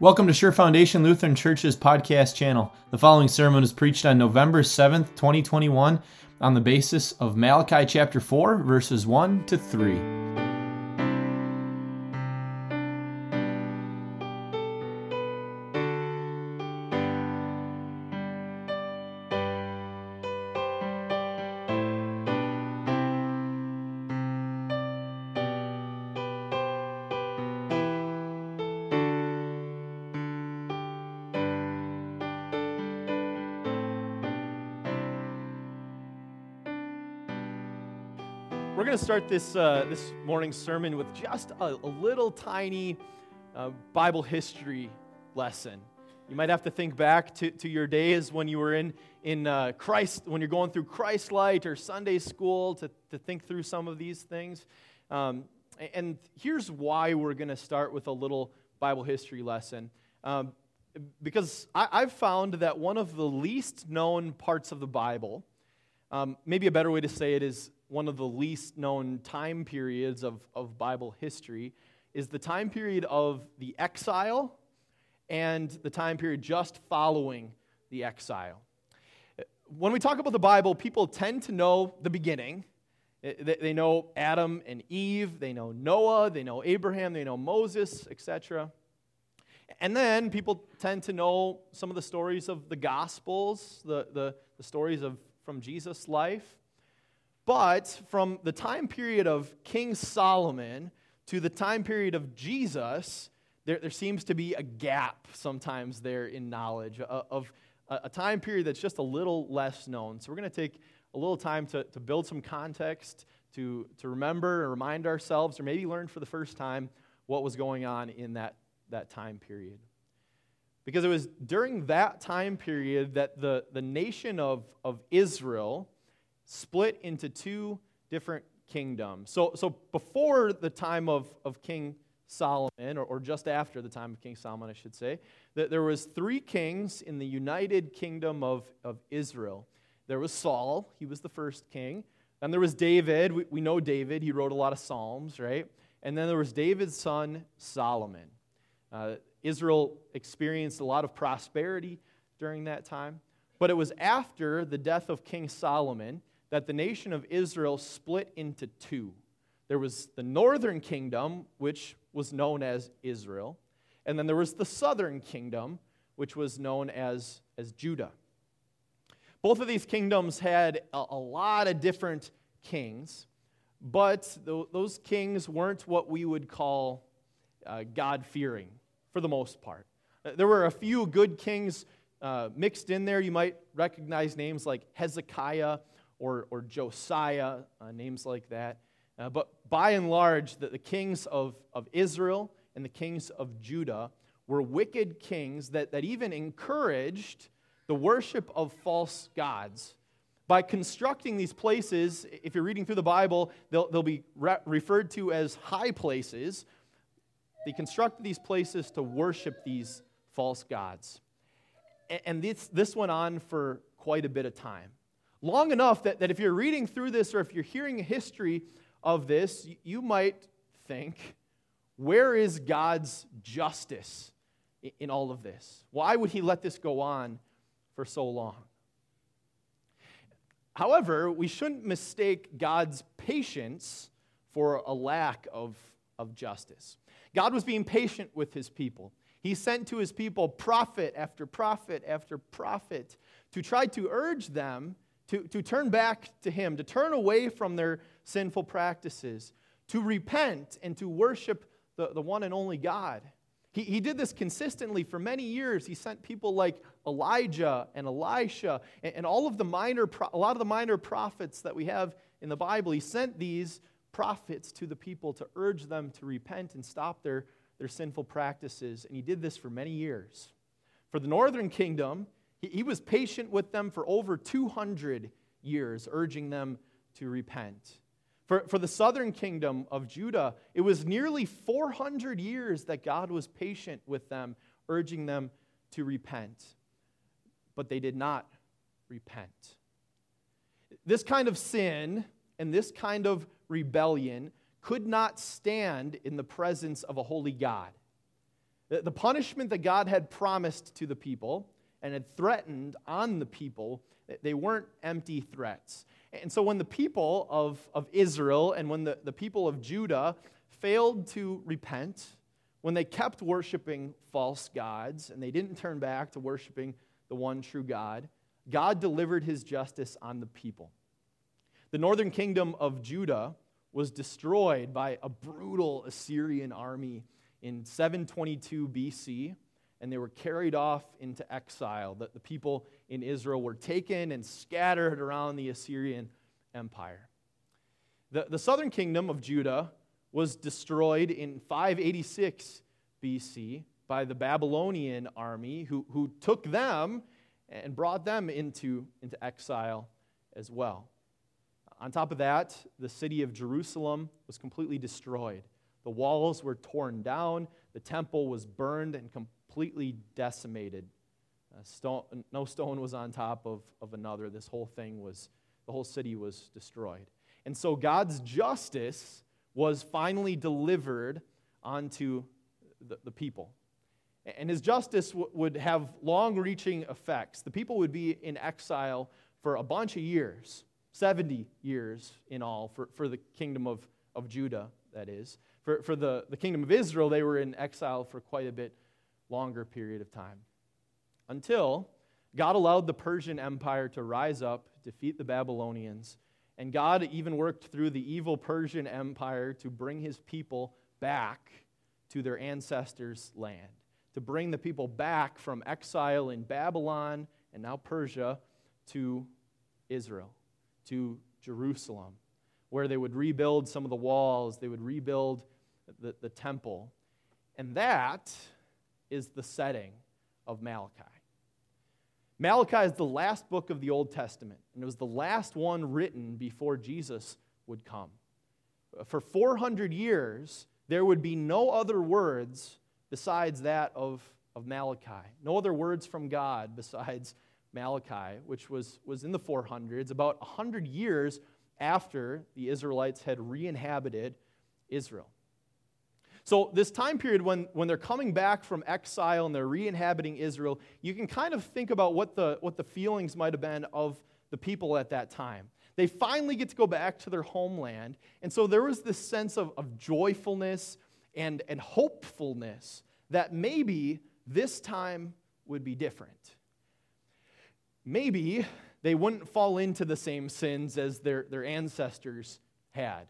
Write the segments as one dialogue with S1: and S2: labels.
S1: Welcome to Sure Foundation Lutheran Church's podcast channel. The following sermon is preached on November 7th, 2021, on the basis of Malachi chapter 4, verses 1 to 3.
S2: We're going to start this, uh, this morning's sermon with just a, a little tiny uh, Bible history lesson. You might have to think back to, to your days when you were in, in uh, Christ, when you're going through Christ Light or Sunday school to, to think through some of these things. Um, and here's why we're going to start with a little Bible history lesson. Um, because I, I've found that one of the least known parts of the Bible, um, maybe a better way to say it is one of the least known time periods of, of Bible history is the time period of the exile and the time period just following the exile. When we talk about the Bible, people tend to know the beginning. They know Adam and Eve, they know Noah, they know Abraham, they know Moses, etc. And then people tend to know some of the stories of the Gospels, the, the, the stories of, from Jesus' life. But from the time period of King Solomon to the time period of Jesus, there, there seems to be a gap sometimes there in knowledge of, a time period that's just a little less known. So we're going to take a little time to, to build some context, to, to remember and remind ourselves, or maybe learn for the first time what was going on in that, that time period. Because it was during that time period that the, the nation of, of Israel split into two different kingdoms. So, so before the time of, of King Solomon, or, or just after the time of King Solomon, I should say, that there was three kings in the united kingdom of, of Israel. There was Saul, he was the first king. And there was David. We, we know David, he wrote a lot of Psalms, right? And then there was David's son, Solomon. Uh, Israel experienced a lot of prosperity during that time. But it was after the death of King Solomon that the nation of Israel split into two. There was the northern kingdom, which was known as Israel, and then there was the southern kingdom, which was known as, as Judah. Both of these kingdoms had a, a lot of different kings, but th- those kings weren't what we would call uh, God fearing for the most part. Uh, there were a few good kings uh, mixed in there. You might recognize names like Hezekiah or, or Josiah, uh, names like that. Uh, but by and large, the, the kings of, of Israel and the kings of Judah were wicked kings that, that even encouraged the worship of false gods. By constructing these places, if you're reading through the Bible, they'll, they'll be re- referred to as high places. They constructed these places to worship these false gods. And, and this, this went on for quite a bit of time long enough that, that if you're reading through this or if you're hearing a history of this, you might think, where is God's justice in all of this? Why would he let this go on for so long? However, we shouldn't mistake God's patience for a lack of, of justice. God was being patient with his people. He sent to his people prophet after prophet after prophet to try to urge them to, to turn back to Him, to turn away from their sinful practices, to repent and to worship the, the one and only God. He, he did this consistently for many years. He sent people like Elijah and Elisha and, and all of the minor, a lot of the minor prophets that we have in the Bible. He sent these prophets to the people to urge them to repent and stop their, their sinful practices. And he did this for many years. For the northern kingdom, he, he was patient with them for over 200 years, urging them to repent. For, for the southern kingdom of Judah, it was nearly 400 years that God was patient with them, urging them to repent. But they did not repent. This kind of sin and this kind of rebellion could not stand in the presence of a holy God. The, the punishment that God had promised to the people and had threatened on the people, they weren't empty threats. And so when the people of, of Israel and when the, the people of Judah failed to repent, when they kept worshiping false gods and they didn't turn back to worshiping the one true God, God delivered his justice on the people. The northern kingdom of Judah was destroyed by a brutal Assyrian army in 722 BC, and they were carried off into exile. That the people in Israel were taken and scattered around the Assyrian Empire. The, the southern kingdom of Judah was destroyed in 586 BC by the Babylonian army, who, who took them and brought them into, into exile as well. On top of that, the city of Jerusalem was completely destroyed. The walls were torn down, the temple was burned and completely decimated. Uh, stone, no stone was on top of, of another. This whole thing was, the whole city was destroyed. And so God's justice was finally delivered onto the, the people. And his justice w- would have long reaching effects. The people would be in exile for a bunch of years, 70 years in all, for, for the kingdom of, of Judah, that is. For, for the, the kingdom of Israel, they were in exile for quite a bit longer period of time. Until God allowed the Persian Empire to rise up, defeat the Babylonians, and God even worked through the evil Persian Empire to bring his people back to their ancestors' land to bring the people back from exile in Babylon and now Persia to Israel, to Jerusalem, where they would rebuild some of the walls, they would rebuild the, the temple. And that is the setting of Malachi. Malachi is the last book of the Old Testament, and it was the last one written before Jesus would come. For 400 years, there would be no other words besides that of, of Malachi. No other words from God besides Malachi, which was, was in the 400s, about 100 years after the Israelites had re inhabited Israel. So, this time period when, when they're coming back from exile and they're re inhabiting Israel, you can kind of think about what the, what the feelings might have been of the people at that time. They finally get to go back to their homeland. And so there was this sense of, of joyfulness and, and hopefulness that maybe this time would be different. Maybe they wouldn't fall into the same sins as their, their ancestors had.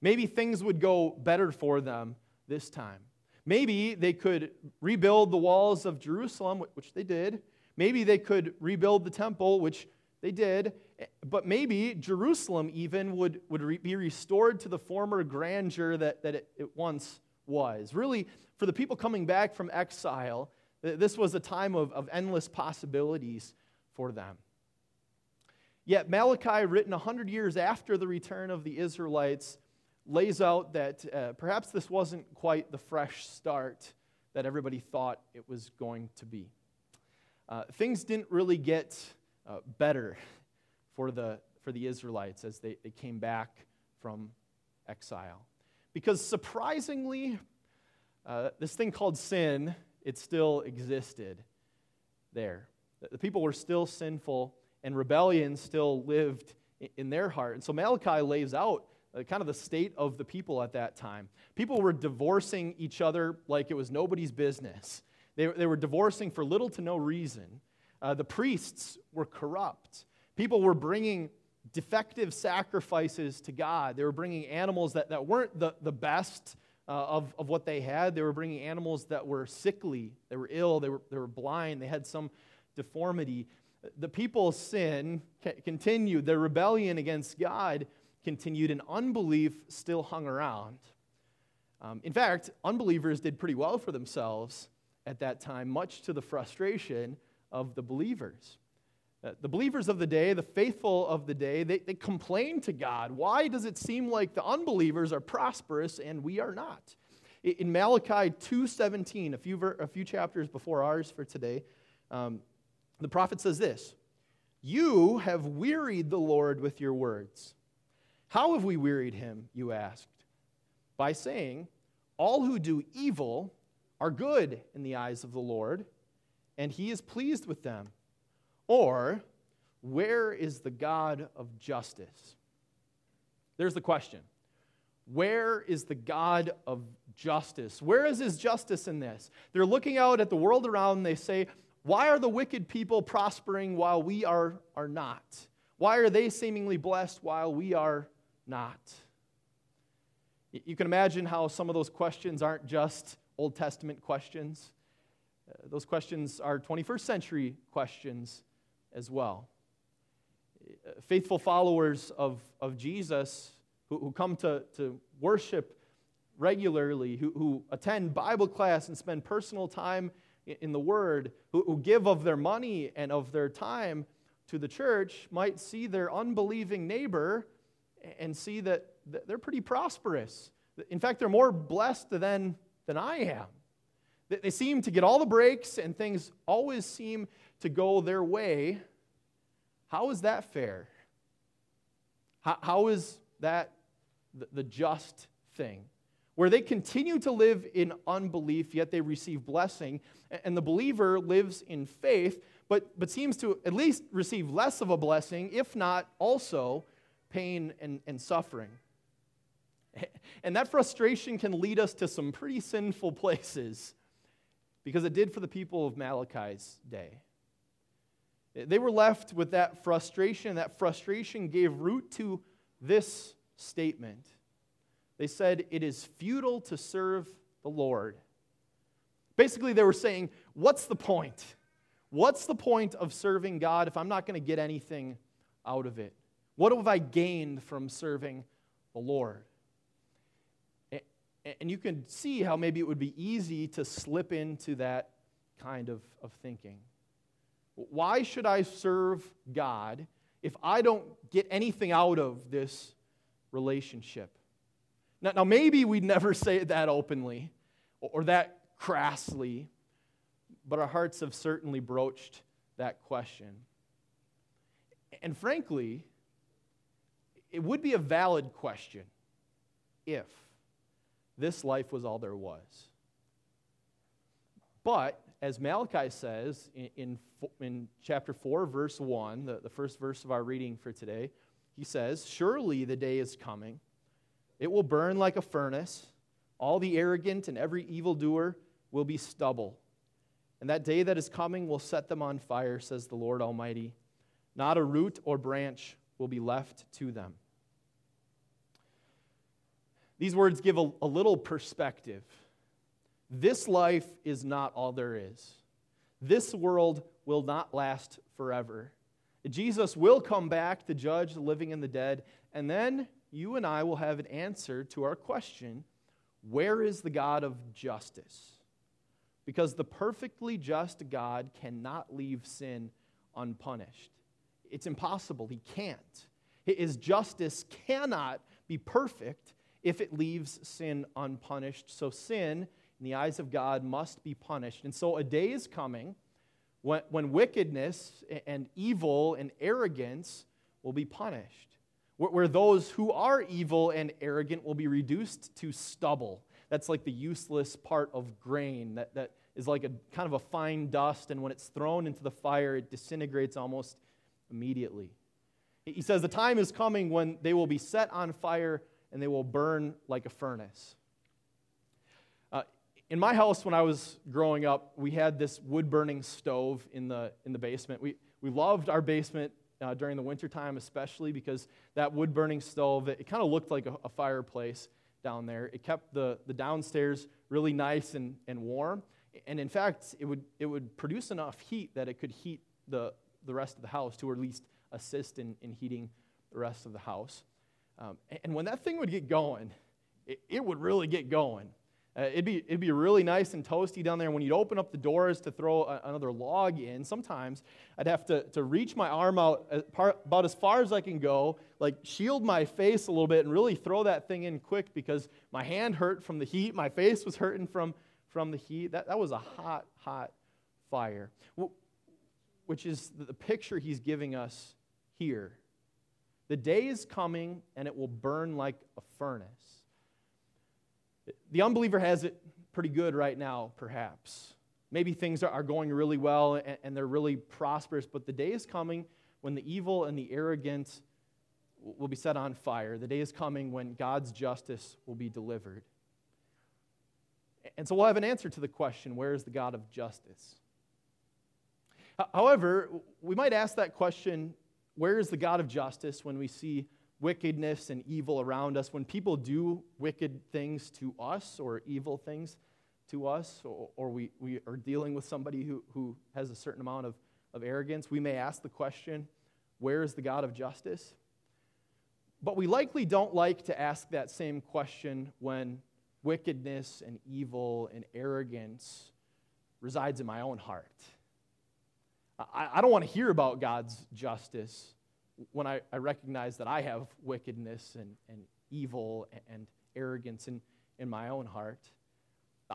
S2: Maybe things would go better for them this time. Maybe they could rebuild the walls of Jerusalem, which they did. Maybe they could rebuild the temple, which they did. Eh, but maybe Jerusalem even would, would re- be restored to the former grandeur that, that it, it once was. Really, for the people coming back from exile, this was a time of, of endless possibilities for them. Yet Malachi, written 100 years after the return of the Israelites, lays out that uh, perhaps this wasn't quite the fresh start that everybody thought it was going to be. Uh, things didn't really get uh, better for the, for the Israelites as they, they came back from exile. Because surprisingly, uh, this thing called sin, it still existed there. The people were still sinful, and rebellion still lived in their heart. And so Malachi lays out kind of the state of the people at that time. People were divorcing each other like it was nobody's business, they, they were divorcing for little to no reason. Uh, the priests were corrupt. People were bringing defective sacrifices to God. They were bringing animals that, that weren't the, the best uh, of, of what they had. They were bringing animals that were sickly, they were ill, they were, they were blind, they had some deformity. The people's sin continued, their rebellion against God continued, and unbelief still hung around. Um, in fact, unbelievers did pretty well for themselves at that time, much to the frustration of the believers. Uh, the believers of the day, the faithful of the day, they, they complain to God. Why does it seem like the unbelievers are prosperous and we are not? In Malachi 2.17, a few, ver- a few chapters before ours for today, um, the prophet says this, You have wearied the Lord with your words. How have we wearied him, you asked? By saying, All who do evil are good in the eyes of the Lord, and he is pleased with them? Or, where is the God of justice? There's the question. Where is the God of justice? Where is his justice in this? They're looking out at the world around and they say, Why are the wicked people prospering while we are, are not? Why are they seemingly blessed while we are not? You can imagine how some of those questions aren't just Old Testament questions. Uh, those questions are 21st century questions as well. Uh, faithful followers of, of Jesus who, who come to, to worship regularly, who, who attend Bible class and spend personal time in, the Word, who, who give of their money and of their time to the church, might see their unbelieving neighbor and see that they're pretty prosperous. In fact, they're more blessed than, than I am. They seem to get all the breaks and things always seem to go their way. How is that fair? How, how is that the, the just thing? Where they continue to live in unbelief, yet they receive blessing, and the believer lives in faith, but, but seems to at least receive less of a blessing, if not also pain and, and suffering. And that frustration can lead us to some pretty sinful places because it did for the people of Malachi's day. They were left with that frustration. That frustration gave root to this statement. They said, It is futile to serve the Lord. Basically, they were saying, What's the point? What's the point of serving God if I'm not going to get anything out of it? What have I gained from serving the Lord? And you can see how maybe it would be easy to slip into that kind of, of thinking. Why should I serve God if I don't get anything out of this relationship? Now, now maybe we'd never say it that openly or that crassly, but our hearts have certainly broached that question. And frankly, it would be a valid question if this life was all there was. But, as Malachi says in, in, in, chapter 4, verse 1, the, the first verse of our reading for today, he says, Surely the day is coming. It will burn like a furnace. All the arrogant and every evildoer will be stubble. And that day that is coming will set them on fire, says the Lord Almighty. Not a root or branch will be left to them. These words give a, a little perspective. This life is not all there is. This world will not last forever. Jesus will come back to judge the living and the dead, and then you and I will have an answer to our question where is the God of justice? Because the perfectly just God cannot leave sin unpunished. It's impossible. He can't. His justice cannot be perfect if it leaves sin unpunished. So, sin, in the eyes of God, must be punished. And so, a day is coming when, when wickedness and evil and arrogance will be punished, where, where those who are evil and arrogant will be reduced to stubble. That's like the useless part of grain that, that is like a kind of a fine dust, and when it's thrown into the fire, it disintegrates almost immediately. He says, The time is coming when they will be set on fire and they will burn like a furnace. Uh, in my house, when I was growing up, we had this wood burning stove in the, in the basement. We, we loved our basement uh, during the wintertime, especially because that wood burning stove, it, it kind of looked like a, a, fireplace down there. It kept the, the downstairs really nice and, and warm. And in fact, it would, it would produce enough heat that it could heat the, the rest of the house to at least assist in, in heating the rest of the house. Um, and when that thing would get going, it, it would really get going. Uh, it'd, be, it'd be really nice and toasty down there. When you'd open up the doors to throw a, another log in, sometimes I'd have to, to reach my arm out as par, about as far as I can go, like shield my face a little bit, and really throw that thing in quick because my hand hurt from the heat. My face was hurting from, from the heat. That, that was a hot, hot fire, which is the picture he's giving us here the day is coming and it will burn like a furnace. The unbeliever has it pretty good right now, perhaps. Maybe things are going really well and they're really prosperous, but the day is coming when the evil and the arrogant will be set on fire. The day is coming when God's justice will be delivered. And so we'll have an answer to the question where is the God of justice? However, we might ask that question where is the God of justice when we see wickedness and evil around us, when people do wicked things to us or evil things to us, or, or we, we are dealing with somebody who, who has a certain amount of, of arrogance, we may ask the question where is the God of justice? But we likely don't like to ask that same question when wickedness and evil and arrogance resides in my own heart. I, I don't want to hear about God's justice when I, I recognize that I have wickedness and, and evil and, and arrogance in, in my own heart.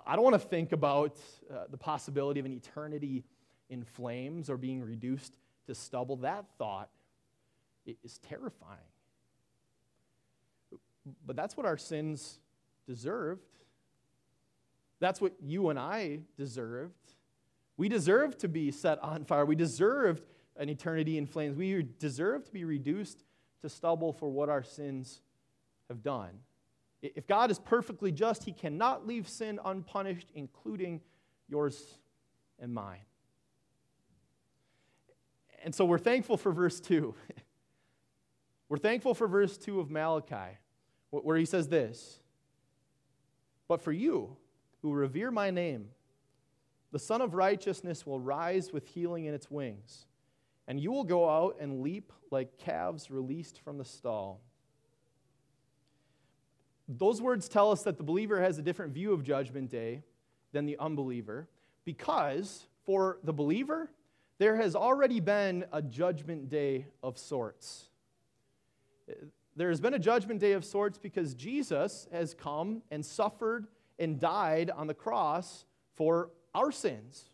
S2: I don't want to think about uh, the possibility of an eternity in flames or being reduced to stubble. That thought is terrifying. But that's what our sins deserved. That's what you and I deserved. We deserve to be set on fire. We deserved an eternity in flames. We deserve to be reduced to stubble for what our sins have done. If God is perfectly just, he cannot leave sin unpunished, including yours and mine. And so we're thankful for verse 2. we're thankful for verse 2 of Malachi, where he says this But for you who revere my name, the Sun of Righteousness will rise with healing in its wings, and you will go out and leap like calves released from the stall. Those words tell us that the believer has a different view of Judgment Day than the unbeliever, because for the believer, there has already been a Judgment Day of sorts. There has been a Judgment Day of sorts because Jesus has come and suffered and died on the cross for our sins.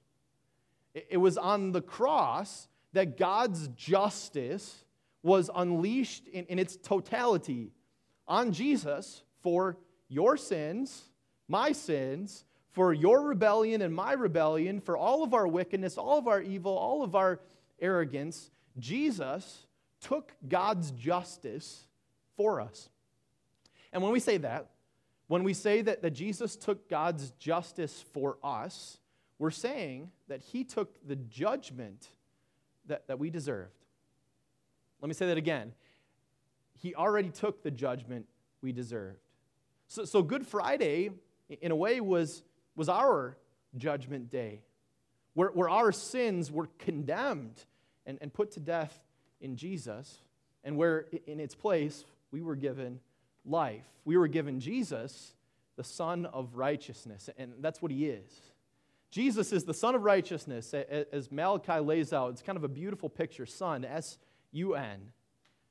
S2: It was on the cross that God's justice was unleashed in, in, its totality on Jesus for your sins, my sins, for your rebellion and my rebellion, for all of our wickedness, all of our evil, all of our arrogance. Jesus took God's justice for us. And when we say that, when we say that, that Jesus took God's justice for us, we're saying that he took the judgment that, that we deserved. Let me say that again. He already took the judgment we deserved. So, so Good Friday, in a way, was, was our judgment day, where, where our sins were condemned and, and put to death in Jesus, and where in its place we were given life. We were given Jesus, the Son of righteousness, and that's what he is. Jesus is the Son of righteousness, as Malachi lays out. It's kind of a beautiful picture. Sun, S U N.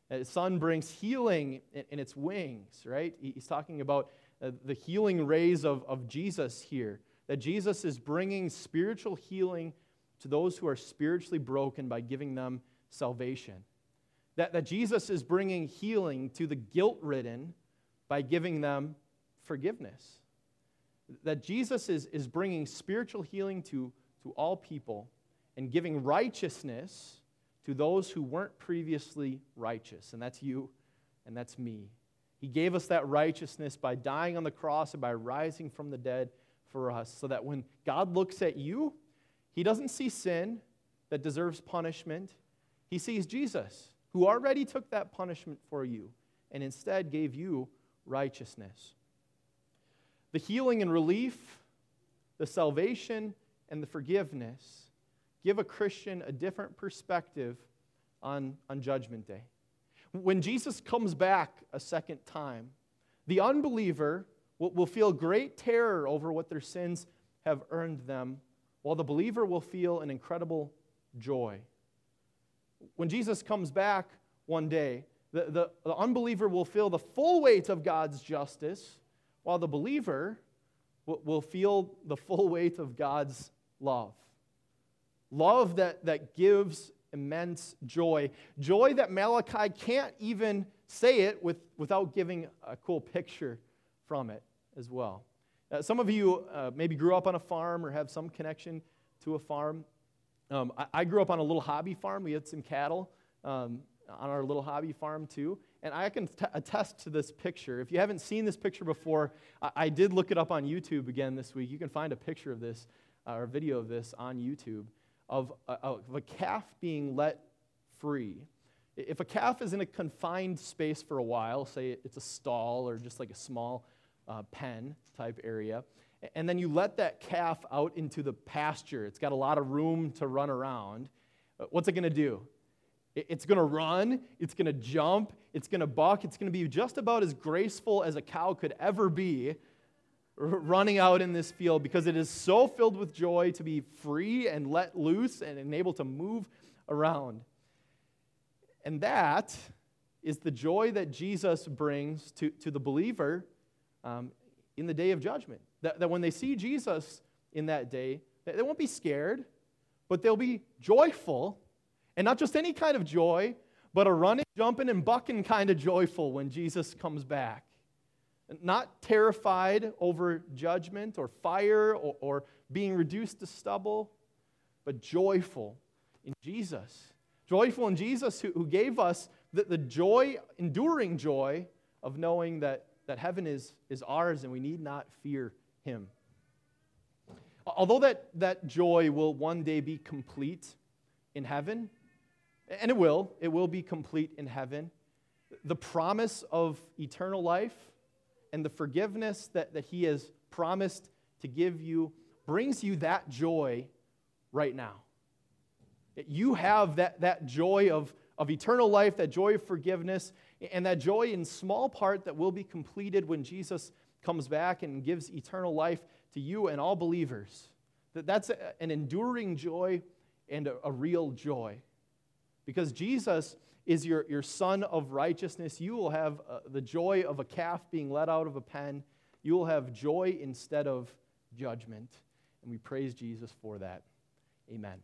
S2: The sun brings healing in its wings, right? He's talking about uh, the healing rays of, of Jesus here. That Jesus is bringing spiritual healing to those who are spiritually broken by giving them salvation. That, that Jesus is bringing healing to the guilt ridden by giving them forgiveness. That Jesus is, is bringing spiritual healing to, to all people and giving righteousness to those who weren't previously righteous. And that's you and that's me. He gave us that righteousness by dying on the cross and by rising from the dead for us, so that when God looks at you, he doesn't see sin that deserves punishment. He sees Jesus, who already took that punishment for you and instead gave you righteousness. The healing and relief, the salvation, and the forgiveness give a Christian a different perspective on, on Judgment Day. When Jesus comes back a second time, the unbeliever will, will feel great terror over what their sins have earned them, while the believer will feel an incredible joy. When Jesus comes back one day, the, the, the, unbeliever will feel the full weight of God's justice, while the believer will, feel the full weight of God's love. Love that, that gives immense joy. Joy that Malachi can't even say it with, without giving a cool picture from it as well. Uh, some of you uh, maybe grew up on a farm or have some connection to a farm. Um, I, I, grew up on a little hobby farm. We had some cattle um, on our little hobby farm too. And I can t- attest to this picture. If you haven't seen this picture before, I, I, did look it up on YouTube again this week. You can find a picture of this uh, or a video of this on YouTube of a, of a calf being let free. If a calf is in a confined space for a while, say it's a stall or just like a small uh, pen type area, and then you let that calf out into the pasture, it's got a lot of room to run around, uh, what's it going to do? It's going to run, it's going to jump, it's going to buck, it's going to be just about as graceful as a cow could ever be running out in this field because it is so filled with joy to be free and let loose and able to move around. And that is the joy that Jesus brings to, to the believer um, in the day of judgment. That, that when they see Jesus in that day, they won't be scared, but they'll be joyful. And not just any kind of joy, but a running, jumping, and bucking kind of joyful when Jesus comes back. Not terrified over judgment or fire or, or being reduced to stubble, but joyful in Jesus. Joyful in Jesus who, who gave us the, the joy, enduring joy of knowing that that heaven is, is ours and we need not fear him. Although that, that joy will one day be complete in heaven, and it will, it will be complete in heaven, the promise of eternal life and the forgiveness that, that he has promised to give you brings you that joy right now. You have that, that joy of, of eternal life, that joy of forgiveness, and that joy in small part that will be completed when Jesus comes back and gives eternal life to you and all believers. That that's an enduring joy and a, a real joy. Because Jesus is your, your son of righteousness. You will have uh, the joy of a calf being let out of a pen. You will have joy instead of judgment. And we praise Jesus for that. Amen.